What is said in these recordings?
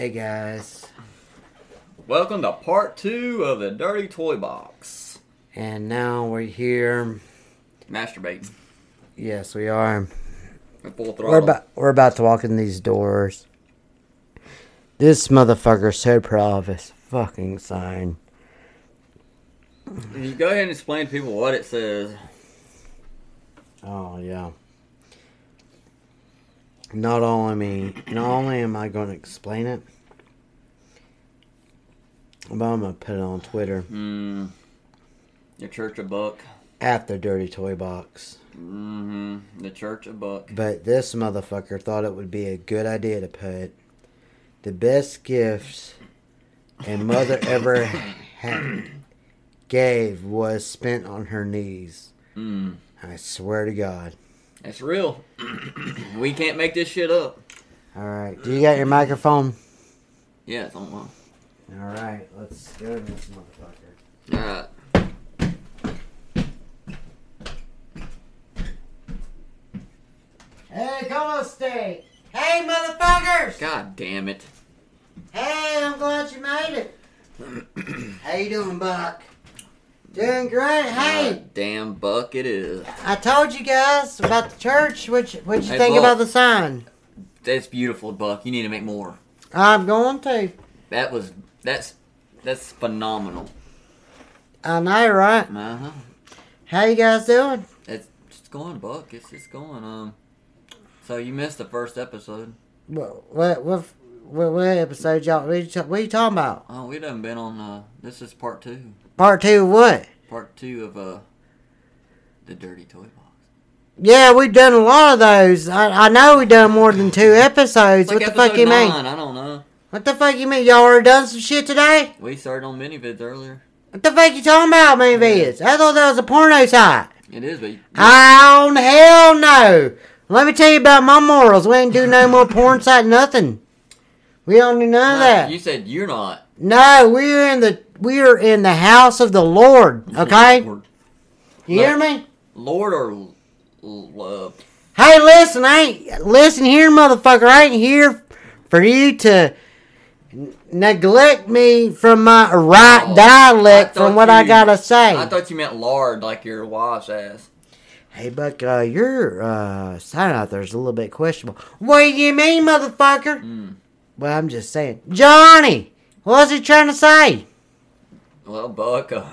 Hey guys, Welcome to part two of the Dirty Toy Box. and now we're here. Masturbating Yes, we are. at full We're about we're about to walk in these doors. This motherfucker's so proud of his fucking sign. You go ahead and explain to people what it says? Oh yeah. Not only me, not only am I going to explain it, but I'm gonna put it on Twitter Hmm. The Church of Buck. at the Dirty Toy Box. Mm-hmm. The Church of Buck. But this motherfucker thought it would be a good idea to put the best gifts a mother ever had, gave was spent on her knees. Mm. I swear to God. It's real. we can't make this shit up. All right, do you got your microphone? Yeah, it's on one. All right, let's go to this motherfucker. Alright. Hey, Colo State! Hey, motherfuckers! God damn it. Hey, I'm glad you made it. How you doing, Buck? Doing great. Hey, God damn buck it is. I told you guys about the church. What you, what you Hey, think Buck. about the sign? That's beautiful, Buck. You need to make more. I'm going to. That was that's that's phenomenal. I know, right? Uh-huh. How you guys doing? It's it's going, Buck. It's it's going. Um. So you missed the first episode. What what what, what, what episode y'all? What you, what you talking about? Oh, we done been on. Uh, this is part two. Part two? of What? Part two of uh, the Dirty Toy Box. Yeah, we've done a lot of those. I, I know we've done more than two episodes. Like what the fuck you mean? I don't know. What the fuck you mean? Y'all already done some shit today? We started on ManyVids earlier. What the fuck you talking about, man? Vids? I thought that was a porno site. It is, but Oh hell no! Let me tell you about my morals. We ain't do no more porn site, nothing. We don't do none of No, that. you said you're not. No, we're in the we're in the house of the Lord. Okay, Lord, you hear me? Lord or l- l- uh, Hey, listen, I ain't listen here, motherfucker. I ain't here for you to neglect me from my right Oh, dialect from what I gotta say. I thought you meant lard, like your wife's ass. Hey, Buck, uh, your uh, sign out there is a little bit questionable. What do you mean, motherfucker? Mm. Well, I'm just saying. Johnny, what's he trying to say? Well, Buck, uh,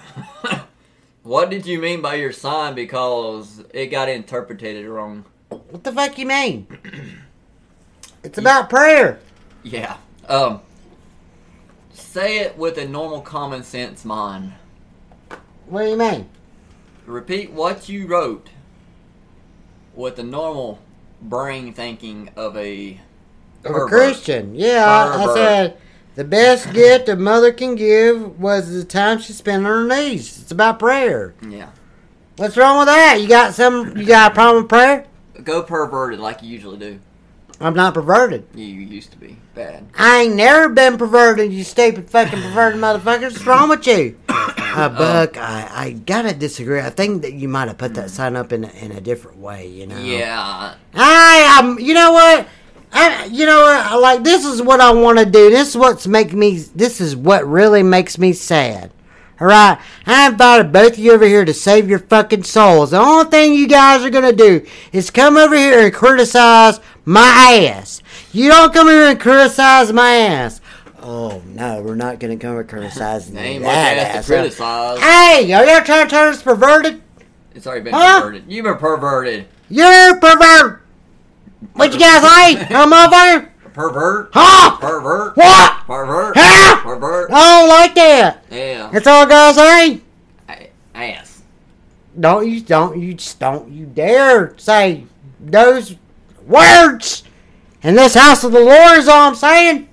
what did you mean by your sign? Because it got interpreted wrong. What the fuck you mean? It's about prayer. Yeah. Um. Say it with a normal common sense mind. What do you mean? Repeat what you wrote with the normal brain thinking of a Of a. Christian. Yeah, I, I said the best gift a mother can give was the time she spent on her knees. It's about prayer. Yeah. What's wrong with that? You got some? You got a problem with prayer? Go perverted like you usually do. I'm not perverted. You used to be bad. I ain't never been perverted, you stupid fucking perverted motherfuckers. What's wrong with you? Uh, Buck, I, I gotta disagree. I think that you might have put that sign up in a, in a different way, you know? Yeah. I, um, you know what? I, you know? I Like, this is what I want to do. This is what's make me, this is what really makes me sad. Alright? I invited both of you over here to save your fucking souls. The only thing you guys are gonna do is come over here and criticize my ass. You don't come here and criticize my ass. Oh, no, we're not gonna come and criticize that ass to criticize. Hey, are y'all trying to turn us perverted? It's already been Huh? perverted. You've been perverted. You're pervert! What you guys say? Huh, motherfucker? Pervert. Huh? Pervert. What? Pervert. Huh? Pervert. I don't like that. Yeah. That's all I gotta say. A- Ass. Don't you don't you just don't you dare say those words in this house of the Lord is all I'm saying.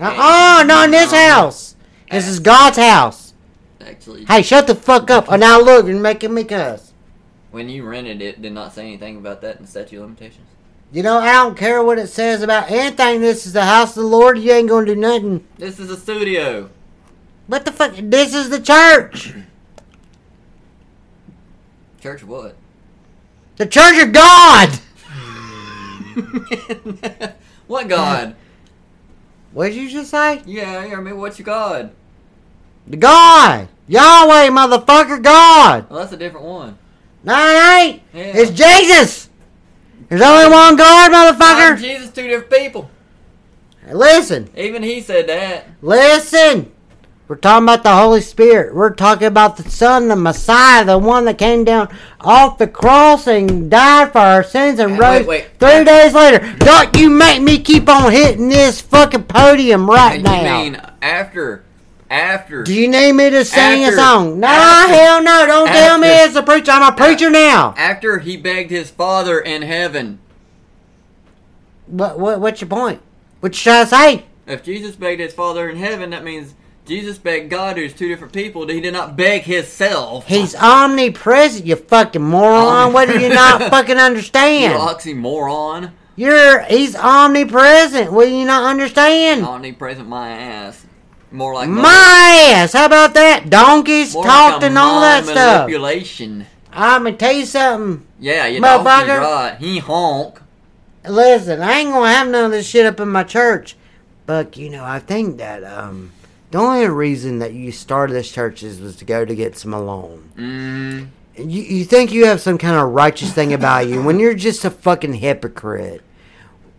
Uh-uh, not in this house. This is God's house. Actually, Hey, shut the fuck up. Oh, now look, you're making me cuss. When you rented it, did not say anything about that in the statute of limitations. You know, I don't care what it says about anything. This is the house of the Lord. You ain't gonna do nothing. This is a studio. What the fuck? This is the church. Church what? The church of God. what God? What did you just say? Yeah, yeah. I mean, what's your God? The God, Yahweh, motherfucker, God. Well, that's a different one. No, it ain't. Yeah. It's Jesus. There's only one God, motherfucker. Jesus, two different people. Listen, Even he said that. listen. We're talking about the Holy Spirit. We're talking about the Son, the Messiah, the one that came down off the cross and died for our sins and Wait, rose wait. three days later. Don't you make me keep on hitting this fucking podium right And now. You mean after, after? Do you need me to sing After- a song? No, after- hell no. Don't tell me it's a preacher. I'm a preacher now. after he begged his father in heaven. What, what, what's your point? What you trying to say? If Jesus begged his father in heaven, that means Jesus begged God, who's two different people. He did not beg himself. He's omnipresent, you fucking moron. What do you not fucking understand? you oxymoron. You're he's omnipresent. What do you not understand? Omnipresent my ass. More like My ass. How about that? Donkeys more talked like and all that stuff. Manipulation. I'm gonna tell you something. Yeah, you know, Motherfucker. right. He honk. Listen, I ain't gonna have none of this shit up in my church. But you know, I think that um the only reason that you started this church is was to go to get some alone. Mm, You, you think you have some kind of righteous thing about you when you're just a fucking hypocrite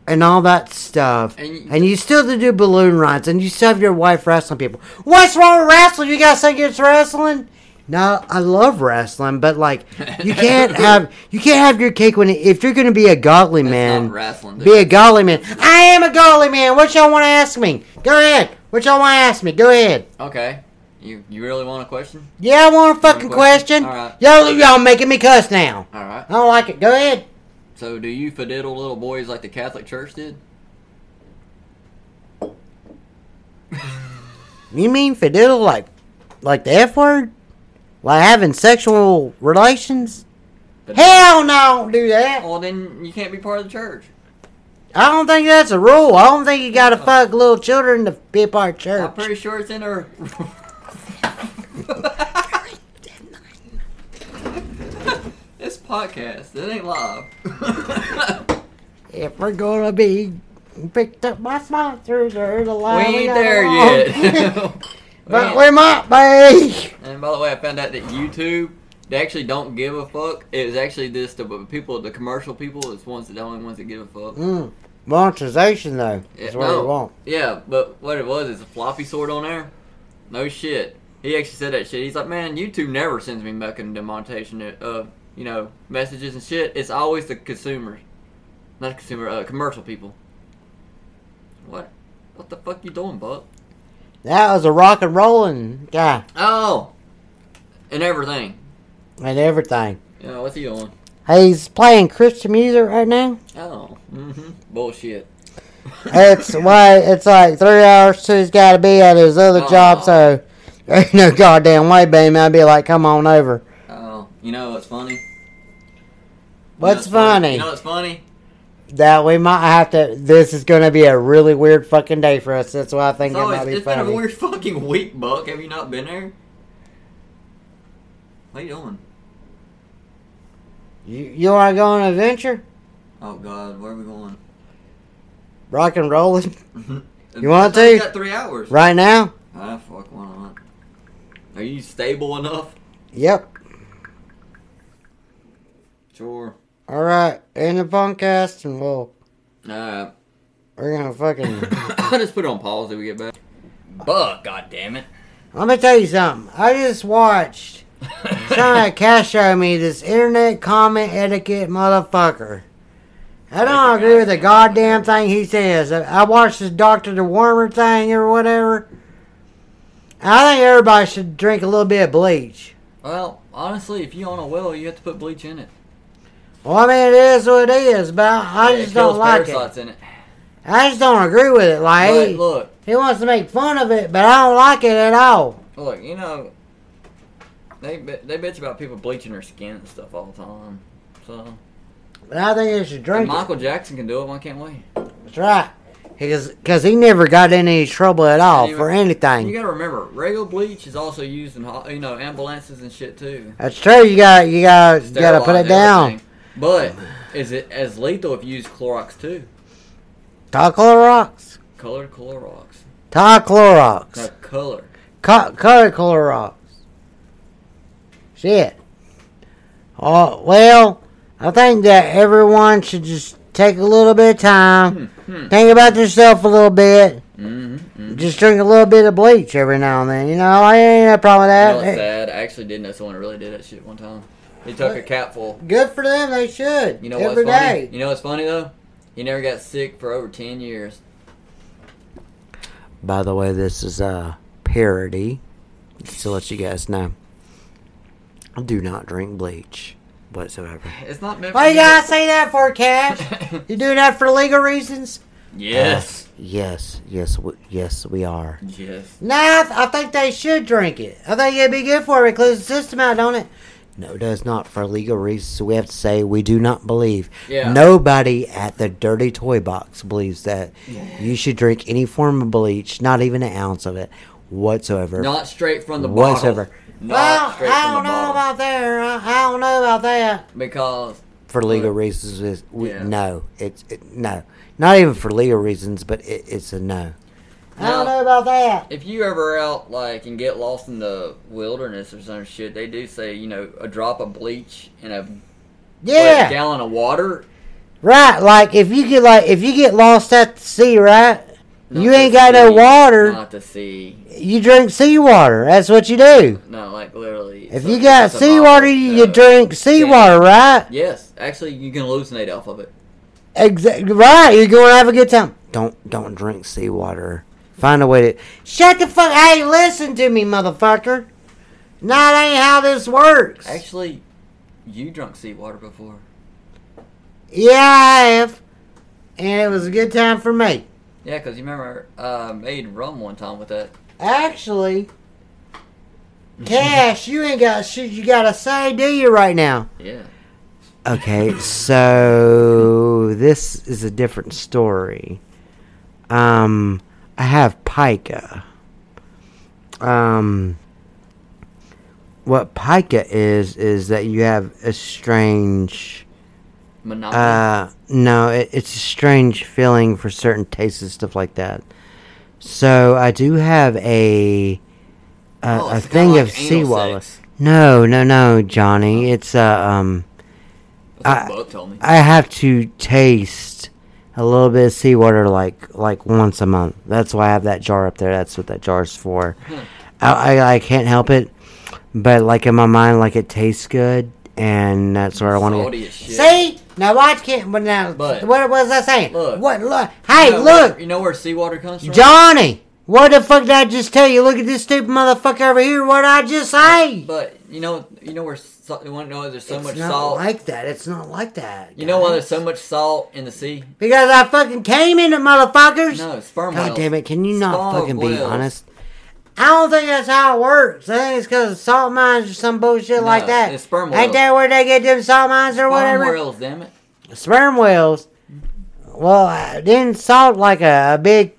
and all that stuff. And you- And you still do balloon rides and you still have your wife wrestling people. What's wrong with wrestling? You guys think it's wrestling? No, I love wrestling, but like you can't have you can't have your cake when if you're going to be a godly that's man. wrestling. Be a godly man. I am a godly man. What y'all want to ask me? Go ahead. What y'all want to ask me? Go ahead. Okay. You you really want a question? Yeah, I want a fucking question? question. Alright. Y'all, y'all making me cuss now. All right. I don't like it. Go ahead. So, do you fadiddle little boys like the Catholic Church did? You mean fiddle like, like the F word? Like having sexual relations? Hell no, I don't do that. Well, then you can't be part of the church. I don't think that's a rule. I don't think you gotta oh. fuck little children to be part of church. I'm pretty sure it's in her. this podcast, it ain't live. If we're gonna be picked up by sponsors or the we line, ain't there yet. but ain't- we might be. And by the way, I found out that YouTube they actually don't give a fuck. It was actually this the people, the commercial people, is ones the only ones that give a fuck. Mm. Monetization though is Yeah, what no. we want. Yeah, but what it was is a floppy sword on there. No shit. He actually said that shit. He's like, man, YouTube never sends me fucking demonetization, uh, you know, messages and shit. It's always the consumers, not consumer, uh, commercial people. What? What the fuck you doing, Buck? That was a rock and rolling guy Oh, and everything. and everything. Yeah, what's he doing? He's playing Christian music right now. Oh, mm-hmm. Bullshit. It's why it's like three hours till he's got to be at his other Oh. job. So ain't no goddamn way, baby. I'd be like, come on over. You know what's funny? You know What's funny? You know what's funny? that we might have to. This is going to be a really weird fucking day for us. That's why I think It's, it might be funny. it's been a funny. weird fucking week, Buck. Have you not been there? What you doing? You, you want to go on an adventure? Oh God, where are we going? Rock and rolling you want to? got three hours. right now? Ah, fuck, why not? Are you stable enough? Yep. Sure. All right. End the podcast, and we'll Alright. we're gonna fucking. I'll just put it on pause till we get back. Buck, god damn it. Let me tell you something. I just watched. Trying to cash show me this internet comment etiquette motherfucker. I don't agree with the goddamn thing he says. I I watched this Doctor the Wormer thing or whatever. I think everybody should drink a little bit of bleach. Well, honestly, if you own a well, you have to put bleach in it. Well, I mean, it is what it is, but I it just don't like it. it. I just don't agree with it. Like, But he, look, he wants to make fun of it, but I don't like it at all. look, you know, they they bitch about people bleaching their skin and stuff all the time. So But I think they should if drink it. Michael Jackson can do it. Why can't we? That's right. Because he never got in any trouble at all You- for anything. You gotta remember, regular bleach is also used in you know ambulances and shit too. That's true. You got you got you got to put it down. everything. But is it as lethal if you use Clorox too? Taco rocks. Colored Clorox. Clorox. No, color. Co- color Clorox. Shit. Oh, well, I think that everyone should just take a little bit of time, Hmm. think about yourself a little bit, Mm-hmm. just drink a little bit of bleach every now and then. You know, I ain't no problem with You know that. sad? I actually did know someone who really did that shit one time. He took a capful. Good for them. They should. You know every what's funny? day. You know what's funny though? He never got sick for over ten years. By the way, this is a parody. Just to let you guys know, I do not drink bleach whatsoever. It's not meant. Why for you gotta say that for, Cash? You doing that for legal reasons? yes. Uh, yes, yes, we, yes, we are. Yes. Nah, I, th- I think they should drink it. I think it'd be good for it. Close the system out, don't it? No, it does not. For legal reasons, we have to say we do not believe. Yeah. Nobody at the Dirty Toy Box believes that you should drink any form of bleach, not even an ounce of it whatsoever. Not straight from the Whatsoever. bottle. Not well, I don't know bottle. about that. I, don't know about that. because For legal What? reasons, we, Yeah. no, it's it, no, not even for legal reasons, but it, it's a no. I don't know about that. if you ever out like and get lost in the wilderness or some shit, they do say you know a drop of bleach in a Yeah, gallon of water. right. Like if you get like if you get lost at the sea, right? Not You ain't got no water. Not to sea. You drink seawater. That's what you do. No, like literally. If you got seawater, you, you uh, drink seawater, right? Yes, actually, you can hallucinate off of it. Exactly. Right. You're going to have a good time. Don't don't drink seawater. Find a way to shut the fuck. Hey, listen to me, motherfucker. No, that ain't how this works. Actually, you drunk seawater before. Yeah, I have, and it was a good time for me. Yeah, because you remember uh, I made rum one time with that. Actually, Cash, you ain't got shit you gotta say, do you, right now? Yeah. Okay, so this is a different story. Um, I have pica. Um, what pica is is that you have a strange. Monopoly. Uh, no, it, it's a strange feeling for certain tastes and stuff like that. So I do have a a, Oh, a thing kinda of like anal seawater. No, no, no, Johnny. It's uh, um. I- Buck told me. I have to taste a little bit of seawater like like once a month. That's why I have that jar up there. That's what that jar's for. I, I I can't help it, but like in my mind, like it tastes good, and that's where I want to. Salty as shit. See now, watch can't. But now, But- what was I saying? Look. what? Look. Hey, you know look, you know where seawater comes from? Johnny. What the fuck did I just tell you? Look at this stupid motherfucker over here. What did I just say? But you know, you know where sa- you want to know why there's so it's much not salt. like that. It's not like that. you know why there's so much salt in the sea? Because I fucking came in it, motherfuckers. No, sperm God whales. damn it! Can you not fucking be honest? I don't think that's how it works. I think it's because of salt mines or some bullshit No, like that. it's sperm Ain't that where they get them salt mines or Sperm whatever? Sperm whales, damn it. Sperm whales. Well, didn't salt like a, a big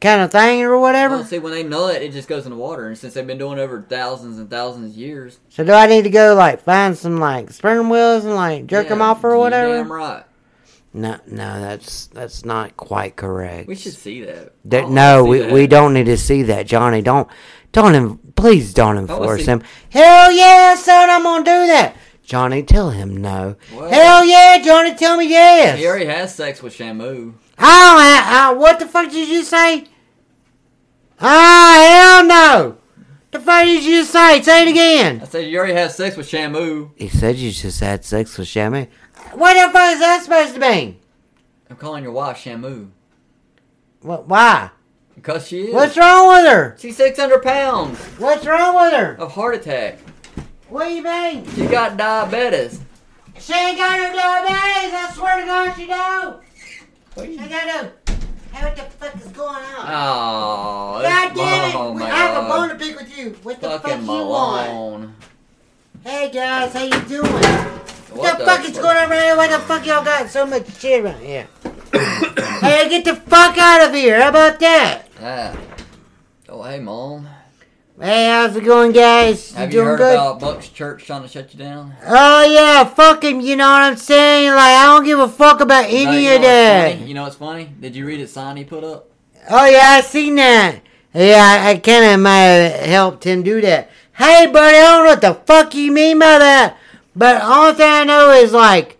kind of thing or whatever? Well, see, when they nut, it it just goes in the water, and since they've been doing it over thousands and thousands of years, So do I need to go like find some like sperm whales and like jerk them off or whatever? Damn right. No, no, that's that's not quite correct. We should see that. No, wanna we, that. we don't need to see that, Johnny. Don't don't please don't enforce him. Hell yeah, son, I'm gonna do that. Johnny, tell him no. What? Hell yeah, Johnny, tell me yes. He already has sex with Shamu. Oh, uh, uh, what the fuck did you say? Ah, hell no. The fuck did you say? Say it again. I said you already had sex with Shamu. He said you just had sex with Shammy. What the fuck is that supposed to mean? I'm calling your wife Shamu What? Why? because she is. What's wrong with her? She's 600 pounds What's wrong with her? of heart attack. What do you mean? She got diabetes. She ain't got no diabetes. I swear to God, she don't. What you- ain't got no. Hey, what the fuck is going on? Oh, God damn it! oh we I have a bone to pick with you. What the fuck Fucking you want? Hey guys, how you doing? What, What the, fuck is going on right here? Why the fuck y'all got so much shit around here? hey, get the fuck out of here! How about that? Ah. Oh, hey, Mom. Hey, how's it going, guys? Have you you doing heard good? about Buck's church trying to shut you down? Oh yeah, fuck him. You know what I'm saying? Like I don't give a fuck about No, any you know of that. You know what's funny? Did you read the sign he put up? Oh yeah, I seen that. Yeah, I, I kind of might have helped him do that. Hey, buddy, I don't know what the fuck you mean by that. But only thing I know is like,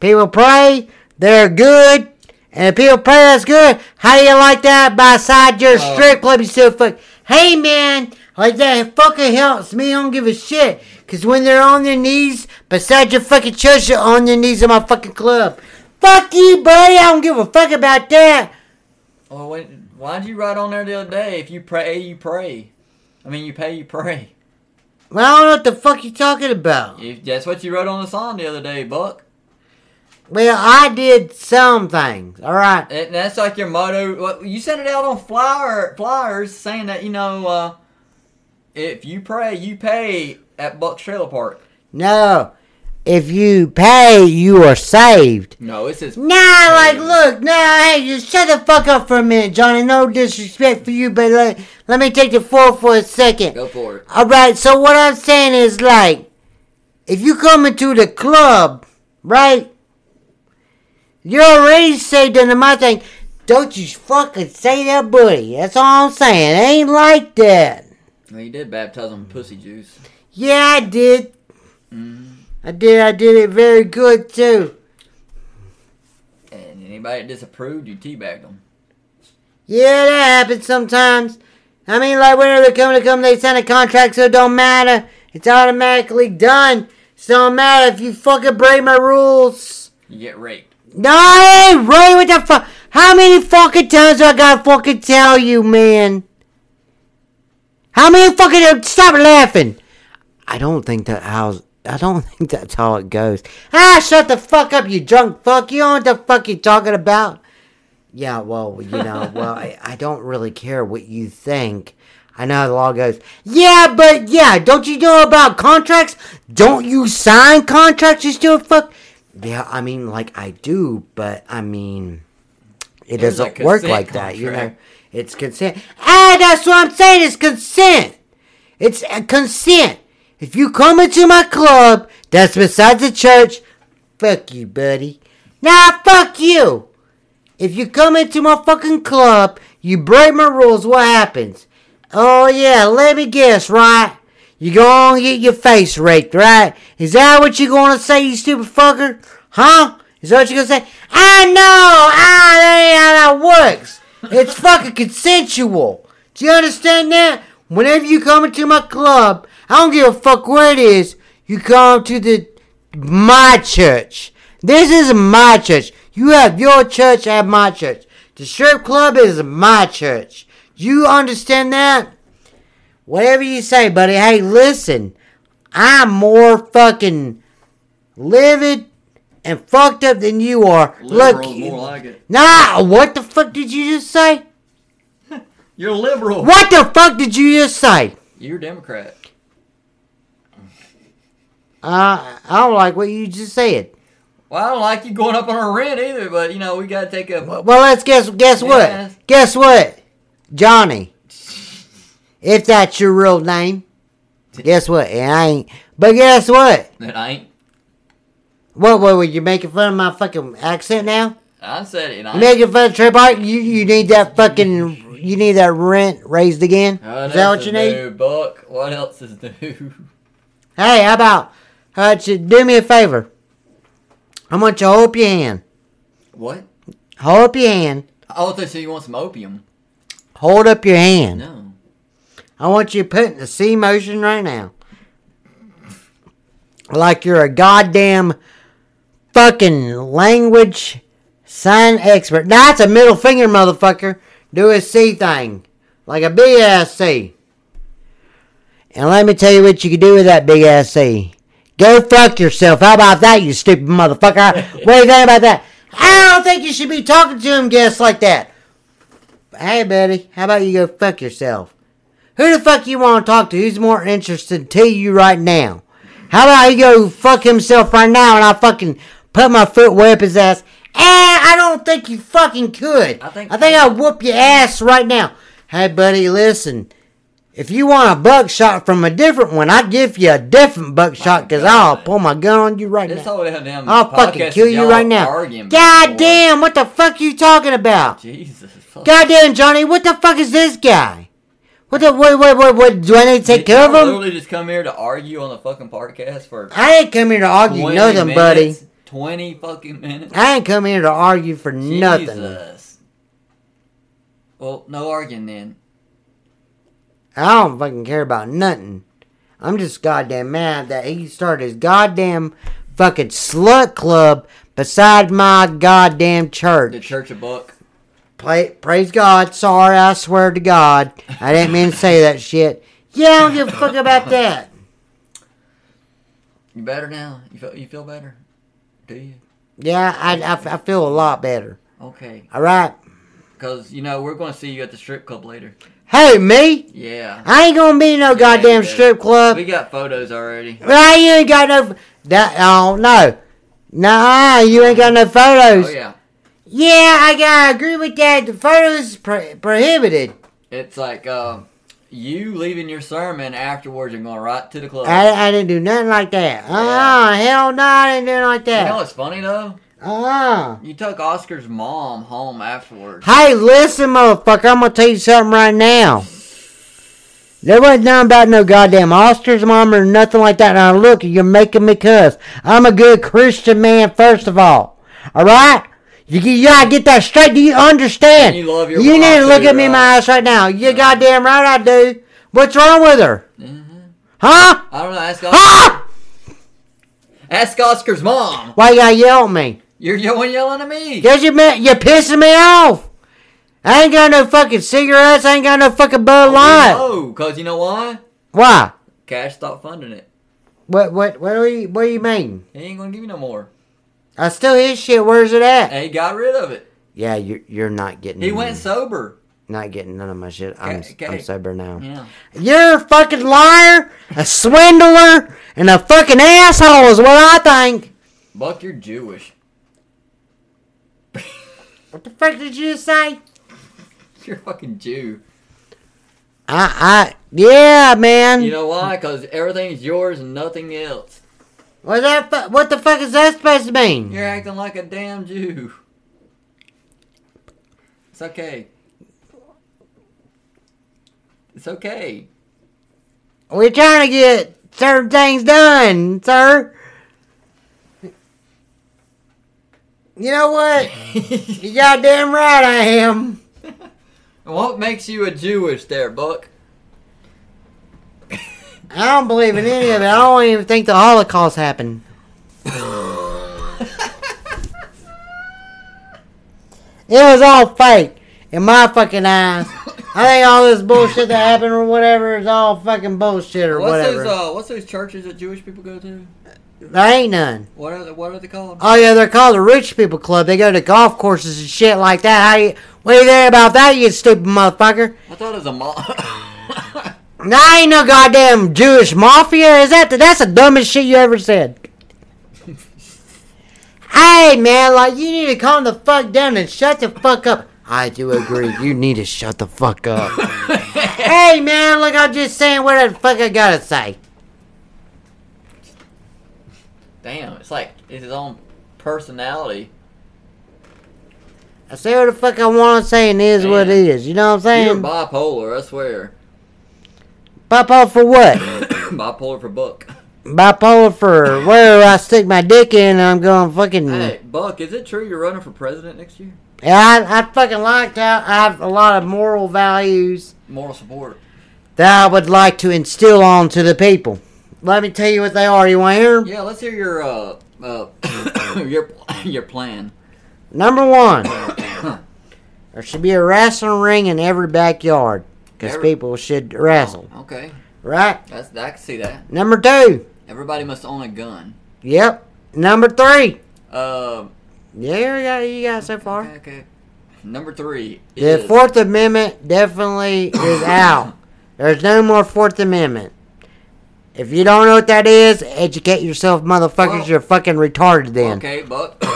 people pray, they're good, and if people pray that's good. How do you like that? By side your Oh. strip club, you still fuck. Hey man, like that it fucking helps me. I don't give a shit. Cause when they're on their knees beside your fucking church, they're on their knees in my fucking club. Fuck you, buddy. I don't give a fuck about that. Well, wait, why'd you write on there the other day? If you pray, you pray. I mean, you pay, you pray. Well, I don't know what the fuck you talking about. If that's what you wrote on the song the other day, Buck. Well, I did some things. All right. And that's like your motto. You sent it out on flyer flyers saying that you know, uh, if you pray, you pay at Buck's Trailer Park. No, if you pay, you are saved. No, it says Nah, like, look, nah, hey, just shut the fuck up for a minute, Johnny. No disrespect for you, but let, let me take the floor for a second. go for it. All right, so what I'm saying is, like, if you come into the club, right, you're already saved under my thing. Don't you fucking say that, buddy. That's all I'm saying. It ain't like that. Well, you did baptize them pussy juice. Yeah, I did. Mm-hmm. I did. I did it very good, too. And anybody that disapproved, you teabagged them. Yeah, that happens sometimes. I mean, like, whenever they come to come, they sign a contract, so it don't matter. It's automatically done. So it don't matter if you fucking break my rules. You get raped. No, I ain't right with the fuck. How many fucking times do I gotta fucking tell you, man? How many fucking stop laughing? I don't think that how. I don't think that's how it goes. Ah, shut the fuck up, you drunk fuck. You know what the fuck you talking about? Yeah, well, you know, well, I, I don't really care what you think. I know how the law goes. Yeah, but yeah, don't you know about contracts? Don't you sign contracts, you still fuck? Yeah, I mean, like I do, but I mean, it doesn't work like that. You know, contract. It's consent. Ah, that's what I'm saying. It's consent. It's a consent. If you come into my club that's beside the church, fuck you, buddy. Nah, fuck you. If you come into my fucking club, you break my rules, what happens? Oh yeah, let me guess, right? You gonna get your face raked, right? Is that what you gonna say, you stupid fucker? Huh? Is that what you gonna say? I know! Ain't how that works. It's fucking consensual. Do you understand that? Whenever you come into my club, I don't give a fuck where it is, you come to the my church. This is my church. You have your church, I have my church. The strip club is my church. You understand that? Whatever you say, buddy. Hey, listen. I'm more fucking livid and fucked up than you are. Liberal, Look, more like it. nah. What the fuck did you just say? You're liberal. What the fuck did you just say? You're Democrat. Uh, I don't like what you just said. Well, I don't like you going up on our rent either, but you know we gotta take a. Well, let's guess. Guess what? Yes. Guess what? Johnny. If that's your real name. Guess what? It ain't. But guess what? It ain't. What? What? Were you making fun of my fucking accent now? I said it. And I You making fun of Trey Park? You you need that fucking. You need that rent raised again. What is that what you need? new, Buck? What else is new? Hey, how about? How about you do me a favor? I want you to hold up your hand. what? Hold up your hand. Oh, they say you want some opium. Hold up your hand. No. I want you to put in the C motion right now. Like you're a goddamn fucking language sign expert. Now that's a middle finger, motherfucker. Do a C thing. Like a big ass C. And let me tell you what you can do with that big ass C. Go fuck yourself. How about that, you stupid motherfucker? what do you think about that? I don't think you should be talking to him guests like that. Hey, buddy, how about you go fuck yourself? Who the fuck you want to talk to? Who's more interested to you right now? How about he go fuck himself right now and I fucking put my foot way up his ass? Eh, I don't think you fucking could. I think- I think I'll whoop your ass right now. Hey, buddy, listen. If you want a buckshot from a different one, I'd give you a different buckshot because I'll pull my gun on you right This now. whole damn I'll fucking kill you right now. God before. damn, what the fuck are you talking about? Jesus. fuck. Goddamn, Johnny, what the fuck is this guy? What the wait, wait, wait, what? Do I need to take Did care of him? Literally just come here to argue on the fucking podcast for I ain't come here to argue 20 nothing, buddy. Twenty fucking minutes. I ain't come here to argue for nothing. Jesus. Well, no arguing then. I don't fucking care about nothing. I'm just goddamn mad that he started his goddamn fucking slut club beside my goddamn church. The church. Church of Buck. Play, praise God. Sorry, I swear to God. I didn't mean to say that shit. Yeah, I don't give a fuck about that. You better now? You feel you feel better? Do you? Yeah, I, I, I feel a lot better. Okay. All right. Because, you know, we're going to see you at the strip club later. Hey, me? Yeah. I ain't gonna be in no goddamn strip club. We got photos already. Well, you ain't got no. That oh no, nah, you ain't got no photos. Oh, yeah. Yeah, I gotta agree with that. The photos pro- prohibited. It's like uh, you leaving your sermon afterwards and going right to the club. I, I didn't do nothing like that. Uh, hell no, I didn't do nothing like that. you know what's funny, though? Uh. You took Oscar's mom home afterwards. Hey, listen, motherfucker, I'm gonna tell you something right now. There wasn't nothing about no goddamn Oscar's mom or nothing like that. Now look, you're making me cuss. I'm a good Christian man, first of all. All You, you gotta get that straight. Do you understand? And you love your You need to look at me in my eyes right now. You goddamn right I do. What's wrong with her? Mhm. Huh? I don't know. Ask, Oscar, Huh? ask Oscar's mom. Why you gotta yell at me? You're yelling, yelling at me. Cause you you're pissing me off. I ain't got no fucking cigarettes. I ain't got no fucking Bud Light. No, because you know why? Why? Cash stopped funding it. What what what do you what do you mean? He ain't to give you no more. I still his shit. Where's it at? And he got rid of it. Yeah, you're you're not getting. He went sober. not getting none of my shit. I'm Okay, I'm sober now. Yeah. You're a fucking liar, a swindler, and a fucking asshole is what I think. Buck, you're Jewish. What the fuck did you just say? You're a fucking Jew. I I yeah, man. You know why? Because everything's yours and nothing else. What that? fu- What the fuck is that supposed to mean? You're acting like a damn Jew. It's okay. It's okay. We're trying to get certain things done, sir. You know what? you goddamn right I am. what makes you a Jewish there, Buck? I don't believe in any of it. I don't even think the Holocaust happened. It was all fake in my fucking eyes. I think all this bullshit that happened or whatever is all fucking bullshit or what's whatever. those? Uh, what's those churches that Jewish people go to? there ain't none. What are they, what are they called? Oh yeah, they're called the Rich People Club. They go to golf courses and shit like that. How you? What do you think about that, you stupid motherfucker? I thought it was a mo- That ain't no goddamn Jewish mafia. Is that? That's the dumbest shit you ever said. hey man, like you need to calm the fuck down and shut the fuck up. I do agree. You need to shut the fuck up. hey man, look, I'm just saying what the fuck I gotta say. Damn, it's like it's his own personality. I say what the fuck I want to say and it is what it is. You know what I'm saying? You're saying? bipolar, I swear. Bipolar for what? bipolar for Buck. Bipolar for where I stick my dick in and I'm going fucking. Hey, Buck, is it true you're running for president next year? Yeah, I, I fucking like that. I have a lot of moral values Moral support. that I would like to instill onto the people. Let me tell you what they are. You want to hear? Yeah, let's hear your uh uh your your plan. Number one, there should be a wrestling ring in every backyard because Every- people should wrestle, Okay, right? that's I can see that. Number two, Everybody must own a gun. yep. Number three, Uh, yeah, you got, you got so far. okay, okay. Number three The is Fourth Amendment definitely is out. There's no more Fourth Amendment. If you don't know what that is, educate yourself, motherfuckers. Well- You're fucking retarded then. okay, but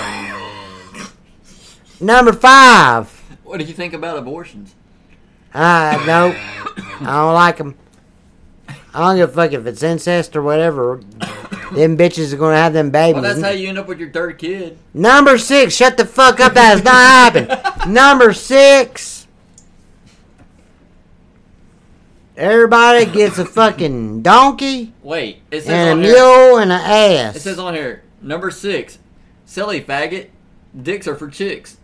Number five. what did you think about abortions? Uh, no. I don't like them. I don't give a fuck if it's incest or whatever. them bitches are gonna have them babies. Well, that's how you end up with your third kid. Number six, shut the fuck up. That has not happened. Number six. Everybody gets a fucking donkey Wait, it says and a on here. mule and an ass. It says on here number six, silly faggot. Dicks are for chicks.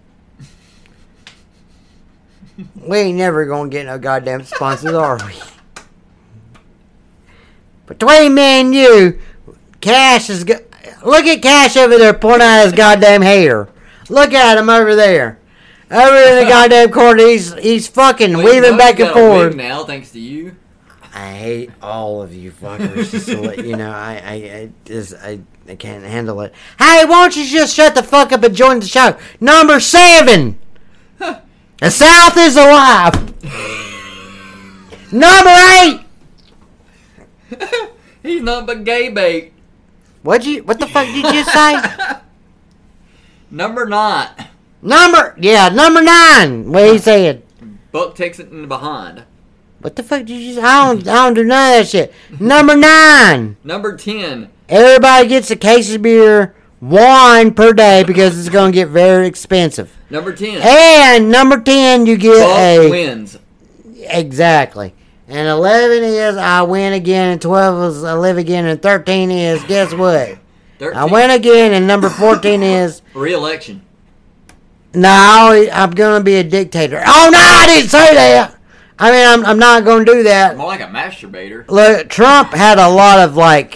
We ain't never gonna get no goddamn sponsors, are we? Between me and you, Cash is. Go- Look at Cash over there pulling out his goddamn hair. Look at him over there. Over in the goddamn corner, he's he's fucking weaving back and got a wig forth. now, thanks to you. I hate all of you fuckers. Just to let you know, I, I, I just, I, I can't handle it. Hey, why don't you just shut the fuck up and join the show? Number seven. The South is alive. Number eight. He's nothing but gay bait. What'd you? What the fuck did you say? Number nine, number, yeah, number nine. What he said. Buck takes it in the behind. What the fuck did you? say? I don't, I don't do none of that shit. Number nine. Number ten, Everybody gets a case of beer, one per day because it's gonna get very expensive. number ten, And number ten, you get a wins. exactly. And eleven is I win again, and twelve is I live again, and thirteen is guess what? Thirteen, I win again, and number fourteen is re-election. no, I'm gonna be a dictator. Oh no, I didn't say that. I mean, I'm I'm not gonna do that. More like a masturbator. Look, Trump had a lot of like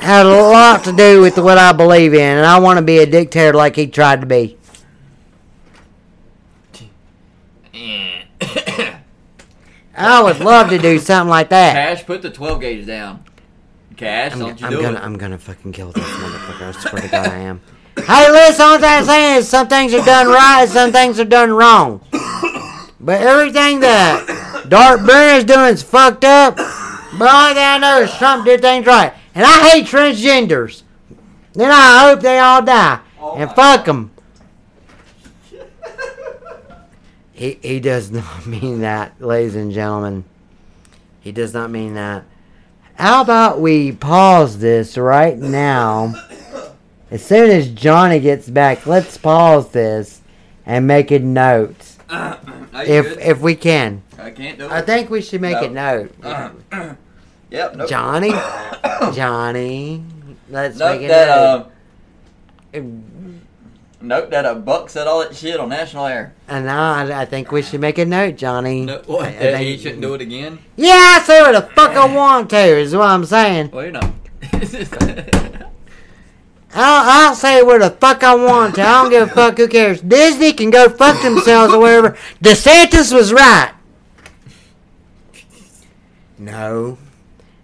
had a lot to do with what I believe in, and I want to be a dictator like he tried to be. I would love to do something like that. Cash, put the twelve gauge down. Cash, I'm, don't you I'm do gonna, it. I'm gonna fucking kill this motherfucker. I swear to God, I am. Hey, listen, all I'm saying is some things are done right, some things are done wrong. But everything that Dark Burner is doing is fucked up. But thing I know is Trump did things right, and I hate transgenders. Then I hope they all die, Oh and fuck them. He he does not mean that, ladies and gentlemen. He does not mean that. How about we pause this right now? As soon as Johnny gets back, let's pause this and make a note. You If good? if we can. I can't do it. I think we should make a No. note. yep. Nope. Johnny? Johnny. Let's Nope make a that uh, note. nope that a buck said all that shit on national air. and now I, I think we should make a note, Johnny. No, what? I- I that he shouldn't do it again. Yeah, I say what the fuck I want to, is what I'm saying. Well, you know. I'll, I'll say what the fuck I want to. I don't give a fuck. Who cares? Disney can go fuck themselves or whatever. DeSantis was right. No.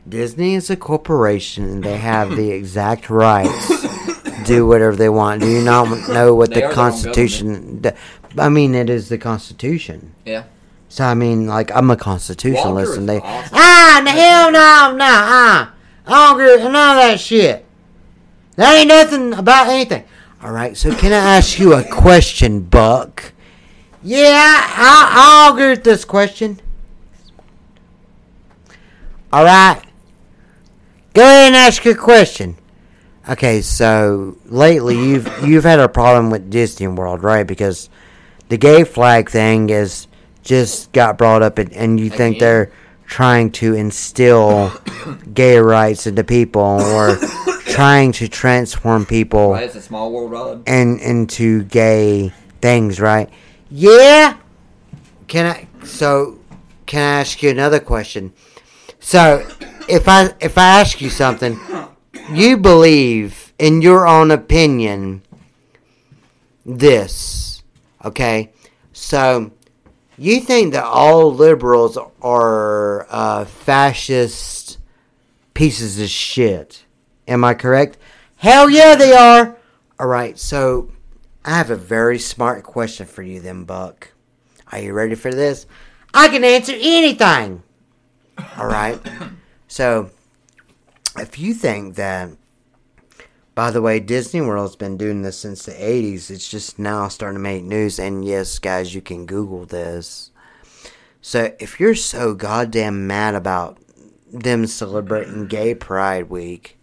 Disney is a corporation and they have the exact rights to do whatever they want. Do you not know what the are their own Constitution? d- I mean, it is the Constitution. yeah. So I mean, like I'm a constitutionalist, Walker and they awesome. ah the hell no no ah I don't agree with none of that shit. That ain't nothing about anything. All right, so can I ask you a question, Buck? Yeah, I, I'll agree with this question. All right, go ahead and ask your question. Okay, so lately you've you've had a problem with Disney World, right? Because the gay flag thing is just got brought up, and, and you think they're trying to instill gay rights into people, or trying to transform people Right, it's a small world, Rod. and into gay things, right? Yeah. Can I? So, can I ask you another question? So, if I if I ask you something, you believe in your own opinion this, okay? So, you think that all liberals are uh, fascist pieces of shit? Am I correct? Hell yeah, they are. All right, so I have a very smart question for you, then, Buck. Are you ready for this? I can answer anything. All right. So, if you think that, by the way, Disney World's been doing this since the 80s, it's just now starting to make news. And yes, guys, you can Google this. So, if you're so goddamn mad about them celebrating Gay Pride Week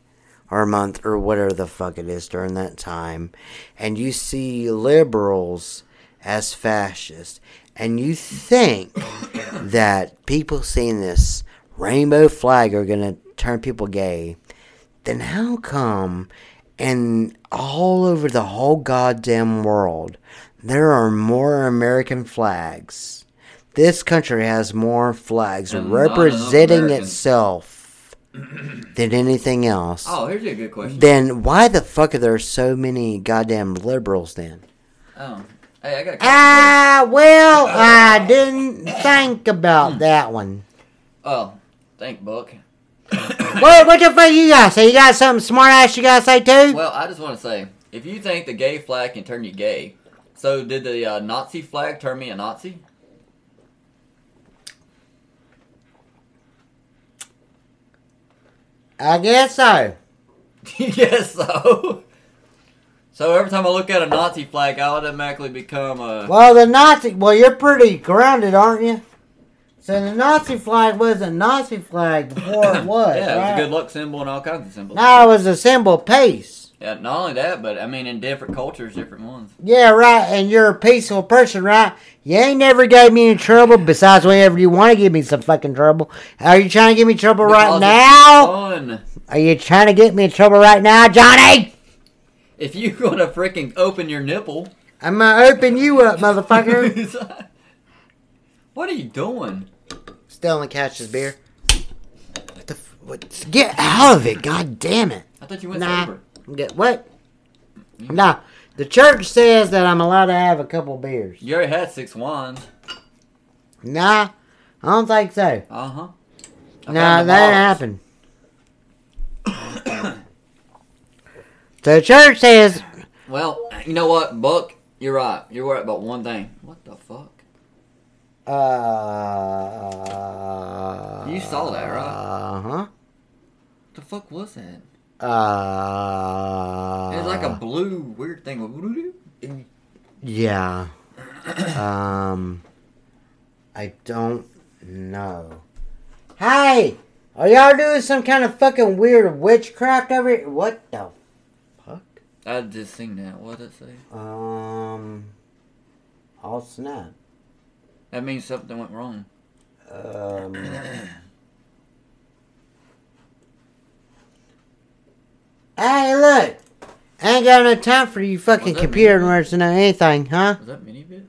or month or whatever the fuck it is during that time, and you see liberals as fascist, and you think that people seeing this rainbow flag are gonna turn people gay, then how come and all over the whole goddamn world there are more American flags? This country has more flags And representing itself than anything else. Oh, here's a good question. Then why the fuck are there so many goddamn liberals then? Oh, hey, I got. Ah, well, I didn't think about that one. Oh, thank Buck. What, what the fuck you got So You got something smart ass you gotta say too? Well, I just want to say, if you think the gay flag can turn you gay, so did the uh, Nazi flag turn me a Nazi? I guess so. yes, so. So every time I look at a Nazi flag, I automatically become a. Well, the Nazi. Well, you're pretty grounded, aren't you? So the Nazi flag was a Nazi flag before it was, yeah, it was a good luck symbol and all kinds of symbols. No, it was a symbol of peace. Yeah, not only that, but I mean, in different cultures, different ones. Yeah, right. And you're a peaceful person, right? You ain't never gave me any trouble. Besides, whenever you want to give me some fucking trouble, are you trying to give me trouble right Because it's now? Are you trying to get me in trouble right now, Johnny? If you gonna freaking open your nipple, I'm gonna open you up, motherfucker. what are you doing? Still in catches beer. What the? F- what? Get out of it! God damn it! I thought you went Nah. sober. Get what? Nah. The church says that I'm allowed to have a couple beers. You already had six wines. Nah, I don't think so. Uh huh. Nah, that ain't happened. So the church says Well, you know what, Buck? You're right. You're right about one thing. What the fuck? Uh, You saw that, right? Uh huh. The fuck was that? Uh, It was like a blue weird thing. yeah. um, I don't know. Hey, are y'all doing some kind of fucking weird witchcraft over here? What the? I just seen that. What did it say? Um, I'll snap. That means something went wrong. Um. Hey, look! I ain't got no time for you fucking computer nerds to know anything, huh? Was that ManyVids?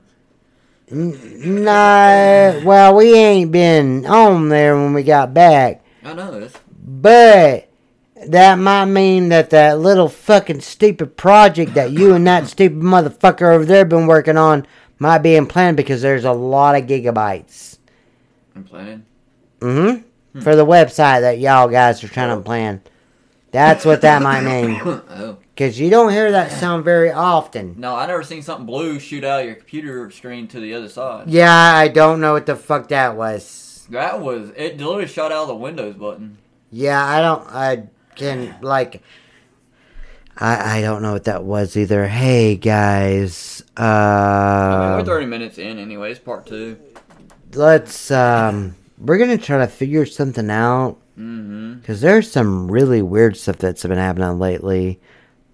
N- no, well, we ain't been on there when we got back, I know. this. but that might mean that that little fucking stupid project that you and that stupid motherfucker over there been working on might be in plan because there's a lot of gigabytes. I'm planning. Mm-hmm. For the website that y'all guys are trying to plan. That's what that might mean. oh Because you don't hear that sound very often. no, I never seen something blue shoot out of your computer screen to the other side. Yeah, I don't know what the fuck that was. That was it. Literally shot out of the Windows button. Yeah, I don't. I can like. I I don't know what that was either. Hey guys, I mean, we're uh, 30 minutes in, anyways. Part two. let's um, we're gonna try to figure something out Mm-hmm. because there's some really weird stuff that's been happening lately.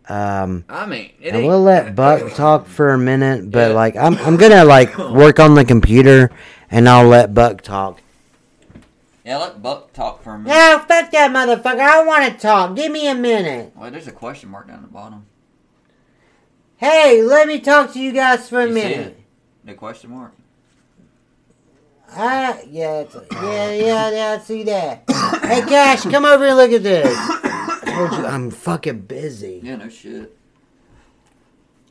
Um, I mean, ain't- will let Buck talk for a minute, but Yeah. like I'm I'm gonna like work on the computer and I'll let Buck talk. Yeah, let Buck talk for a minute. No, fuck that motherfucker. I want to talk. Give me a minute. Wait, there's a question mark down the bottom. Hey, let me talk to you guys for a You minute. The question mark. Ah, yeah, it's, yeah, yeah, yeah, I see that. hey, Cash, come over and look at this. I told you I'm fucking busy. Yeah, no shit.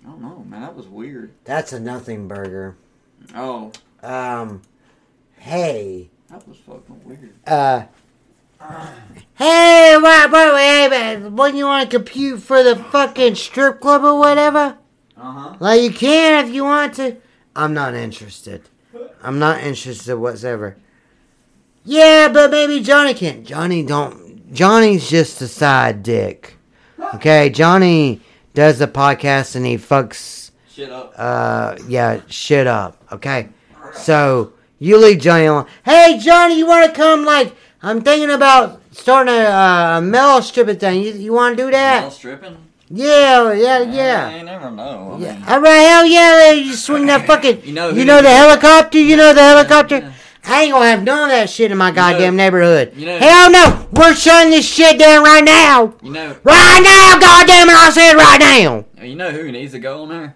I don't know, man. That was weird. That's a nothing burger. Oh, Um, hey, that was fucking weird. uh, hey, what, what, hey, man, what you want to compute for the fucking strip club or whatever? Uh huh. Like, you can if you want to. I'm not interested. I'm not interested whatsoever. Yeah, but maybe Johnny can. Johnny don't. Johnny's just a side dick. Okay, Johnny does the podcast and he fucks, Shit up. uh, yeah, shit up. Okay, so you leave Johnny alone. Hey, Johnny, you want to come? Like, I'm thinking about starting a uh, mail stripping thing. You, you want to do that? Male stripping? Yeah, yeah, yeah. I yeah. never know. I Yeah. mean, All right, hell yeah! You swing that fucking. You know You know the helicopter. You know the helicopter. yeah. I ain't gonna have none of that shit in my goddamn neighborhood. you know- hell no! We're shutting this shit down right now. You know, Right now, goddamn it! I said right now. you know who needs to go on there?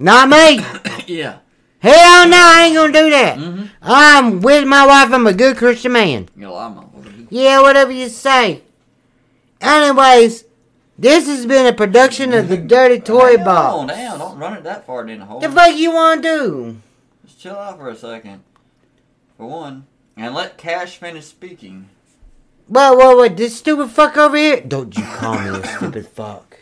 Not me. yeah. Hell no, I ain't gonna do that. Mm-hmm. I'm with my wife. I'm a good Christian man. You know, I'm a- Yeah, whatever you say. Anyways, this has been a production of the Dirty Toy Hang Box. on, damn, don't run it that far in the hole. The fuck you want to do? Just chill out for a second. For one. And let Cash finish speaking. What, what, what? This stupid fuck over here? Don't you call me a stupid fuck.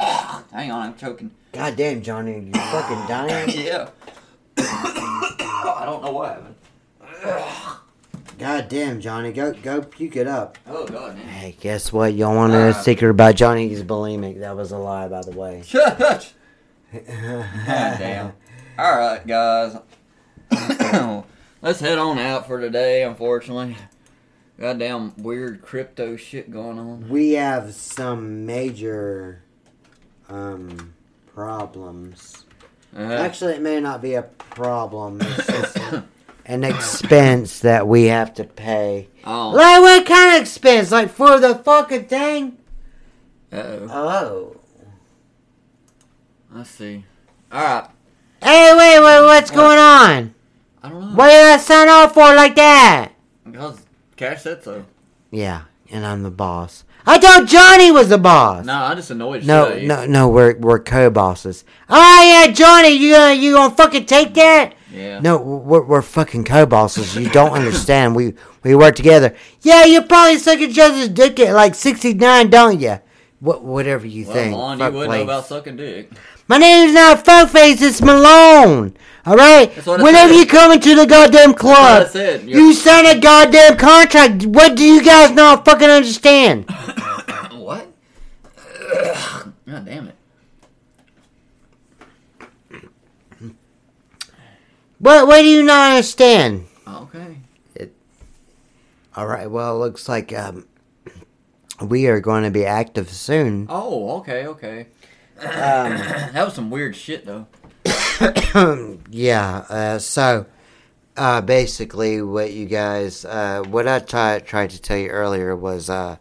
Hang on, I'm choking. God damn, Johnny, you fucking dying? yeah. I don't know what happened. God damn, Johnny, go go puke it up. Oh god, man. Hey, guess what? Y'all want to a uh, secret about Johnny? He's bulimic. That was a lie, by the way. Shut God damn. Alright, guys. Let's head on out for today, unfortunately. Goddamn weird crypto shit going on. We have some major um problems. Uh, Actually, it may not be a problem. It's just an expense that we have to pay. oh, Like what kind of expense? Like for the fucking thing? uh-oh. Oh. Let's see. Alright. Hey, wait, wait, what's What? going on? I don't know. What did I sign off for like that? Because Cash said so. Yeah, and I'm the boss. I thought Johnny was the boss. No, I just annoyed No, shit out of you. no, no, we're we're co-bosses. Oh yeah, Johnny, you gonna you gonna fucking take that? Yeah. No, we're we're fucking co-bosses. You don't understand. We we work together. Yeah, you probably suck each other's dick at like sixty nine, don't you? What whatever you Well, think. Malone, you wouldn't know about sucking dick. My name's not Fuckface, it's Malone. Alright? That's what I Whenever you come into the goddamn club, You're- you sign a goddamn contract. What do you guys not fucking understand? what? God damn it. What what do you not understand? Okay. Alright, well it looks like um we are going to be active soon. Oh, okay, okay. Um That was some weird shit, though. yeah, uh, so uh, basically, what you guys, uh, what I tried tried to tell you earlier was, uh,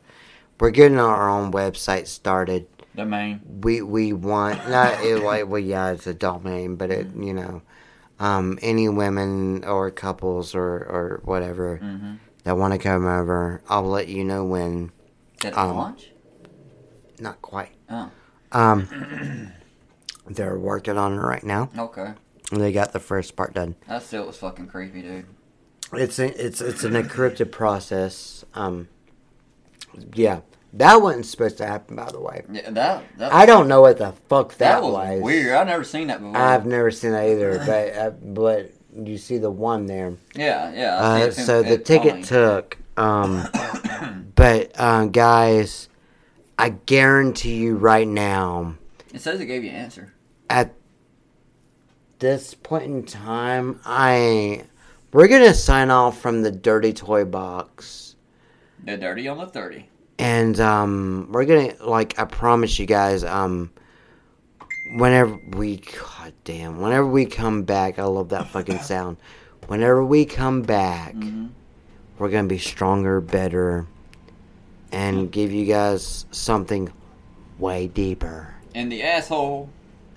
we're getting our own website started. Domain. We we want not it, like well yeah it's a domain, but it you know, um, any women or couples or or whatever Mm-hmm. that want to come over, I'll let you know when. At Um, launch? Not quite. Oh, Um, they're working on it right now. okay. And they got the first part done. That still was fucking creepy, dude. It's a, it's it's an encrypted process. Um, yeah, that wasn't supposed to happen. By the way, Yeah, that that, I don't know what the fuck that, that was, weird. I've never seen that before. I've never seen that either. But uh, but you see the one there. yeah, yeah. Uh, so the ticket took. Um, but um, guys, I guarantee you right now, It says it gave you an answer. at this point in time, I we're gonna sign off from the dirty toy box. They're dirty on the 30. and um we're gonna like i promise you guys um whenever we god damn whenever we come back i love that fucking sound whenever we come back Mhm. we're gonna be stronger better and give you guys something way deeper And the asshole.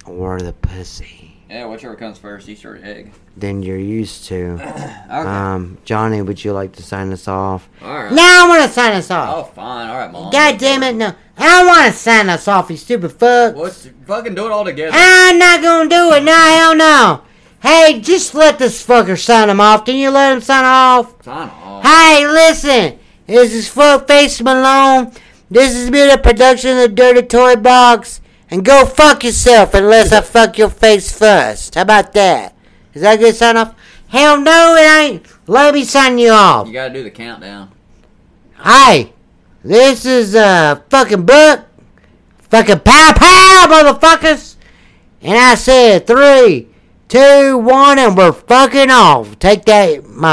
or the pussy Yeah, whichever comes first, Easter or egg. than you're used to okay. um johnny would you like to sign us off Alright. no i want to sign us off. Oh, fine. Alright, Mom. god damn it no i don't want to sign us off you stupid fuck What's, fucking do it all together. I'm not gonna do it. No, hell no. Hey, just let this fucker sign him off. Can you let him sign off? Sign off. Hey, listen. This is Fuckface Malone. This has been a production of the Dirty Toy Box. And go fuck yourself unless I fuck your face first. How about that? Is that a good sign off? Hell no, it ain't. Let me sign you off. You gotta do the countdown. Hey, this is uh fucking book. Fucking pow pow, motherfuckers. And I said three, two, one, and we're fucking off. Take that, my